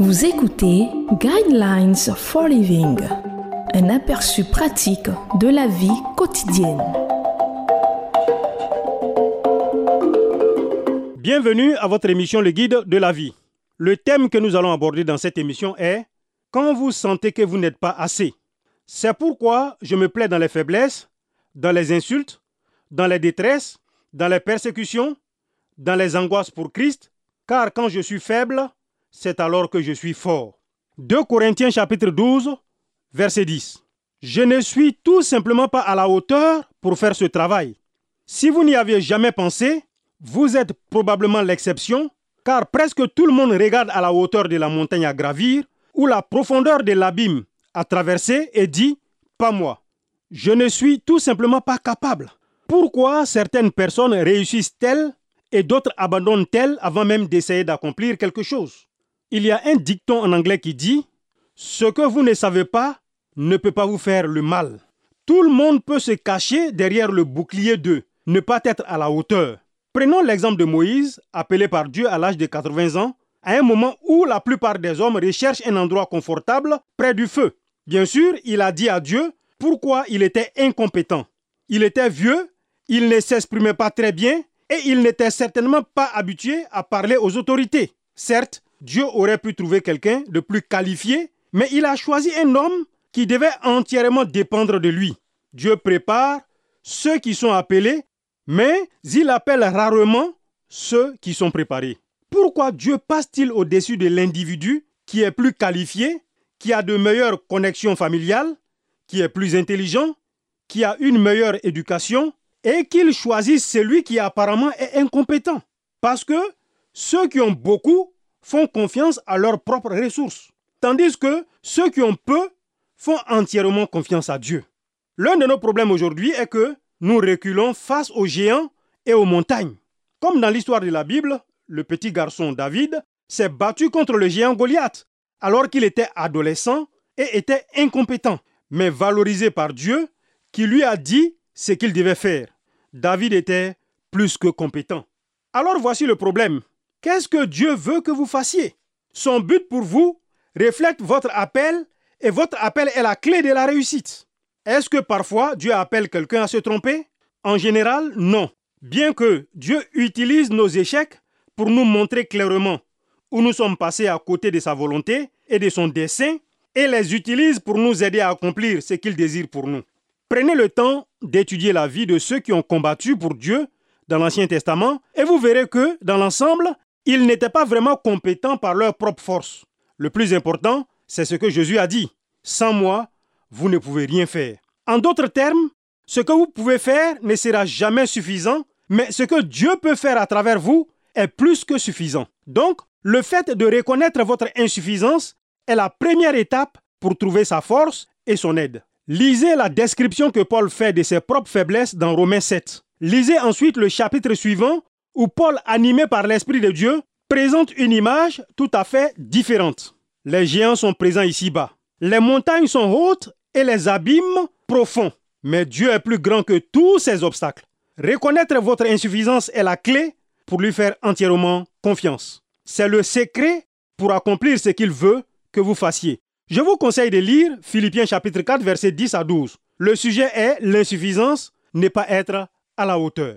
Vous écoutez Guidelines for Living, un aperçu pratique de la vie quotidienne. Bienvenue à votre émission Le Guide de la vie. Le thème que nous allons aborder dans cette émission est Quand vous sentez que vous n'êtes pas assez. C'est pourquoi je me plais dans les faiblesses, dans les insultes, dans les détresses, dans les persécutions, dans les angoisses pour Christ, car quand je suis faible, c'est alors que je suis fort. 2 Corinthiens chapitre 12, verset 10. Je ne suis tout simplement pas à la hauteur pour faire ce travail. Si vous n'y aviez jamais pensé, vous êtes probablement l'exception, car presque tout le monde regarde à la hauteur de la montagne à gravir ou la profondeur de l'abîme à traverser et dit ⁇ Pas moi ⁇ Je ne suis tout simplement pas capable. Pourquoi certaines personnes réussissent-elles et d'autres abandonnent-elles avant même d'essayer d'accomplir quelque chose? Il y a un dicton en anglais qui dit Ce que vous ne savez pas ne peut pas vous faire le mal. Tout le monde peut se cacher derrière le bouclier de ne pas être à la hauteur. Prenons l'exemple de Moïse, appelé par Dieu à l'âge de 80 ans, à un moment où la plupart des hommes recherchent un endroit confortable près du feu. Bien sûr, il a dit à Dieu pourquoi il était incompétent. Il était vieux, il ne s'exprimait pas très bien et il n'était certainement pas habitué à parler aux autorités. Certes, Dieu aurait pu trouver quelqu'un de plus qualifié, mais il a choisi un homme qui devait entièrement dépendre de lui. Dieu prépare ceux qui sont appelés, mais il appelle rarement ceux qui sont préparés. Pourquoi Dieu passe-t-il au-dessus de l'individu qui est plus qualifié, qui a de meilleures connexions familiales, qui est plus intelligent, qui a une meilleure éducation, et qu'il choisisse celui qui apparemment est incompétent? Parce que ceux qui ont beaucoup font confiance à leurs propres ressources, tandis que ceux qui ont peu font entièrement confiance à Dieu. L'un de nos problèmes aujourd'hui est que nous reculons face aux géants et aux montagnes. Comme dans l'histoire de la Bible, le petit garçon David s'est battu contre le géant Goliath alors qu'il était adolescent et était incompétent, mais valorisé par Dieu qui lui a dit ce qu'il devait faire. David était plus que compétent. Alors voici le problème. Qu'est-ce que Dieu veut que vous fassiez? Son but pour vous reflète votre appel et votre appel est la clé de la réussite. Est-ce que parfois Dieu appelle quelqu'un à se tromper? En général, non. Bien que Dieu utilise nos échecs pour nous montrer clairement où nous sommes passés à côté de sa volonté et de son dessein, et les utilise pour nous aider à accomplir ce qu'il désire pour nous. Prenez le temps d'étudier la vie de ceux qui ont combattu pour Dieu dans l'Ancien Testament, et vous verrez que, dans l'ensemble, ils n'étaient pas vraiment compétents par leur propre force. Le plus important, c'est ce que Jésus a dit. Sans moi, vous ne pouvez rien faire. En d'autres termes, ce que vous pouvez faire ne sera jamais suffisant, mais ce que Dieu peut faire à travers vous est plus que suffisant. Donc, le fait de reconnaître votre insuffisance est la première étape pour trouver sa force et son aide. Lisez la description que Paul fait de ses propres faiblesses dans Romains 7. Lisez ensuite le chapitre suivant où Paul, animé par l'Esprit de Dieu, présente une image tout à fait différente. Les géants sont présents ici-bas. Les montagnes sont hautes et les abîmes profonds. Mais Dieu est plus grand que tous ces obstacles. Reconnaître votre insuffisance est la clé pour lui faire entièrement confiance. C'est le secret pour accomplir ce qu'il veut que vous fassiez. Je vous conseille de lire Philippiens chapitre 4 verset 10 à 12. Le sujet est l'insuffisance n'est pas être à la hauteur.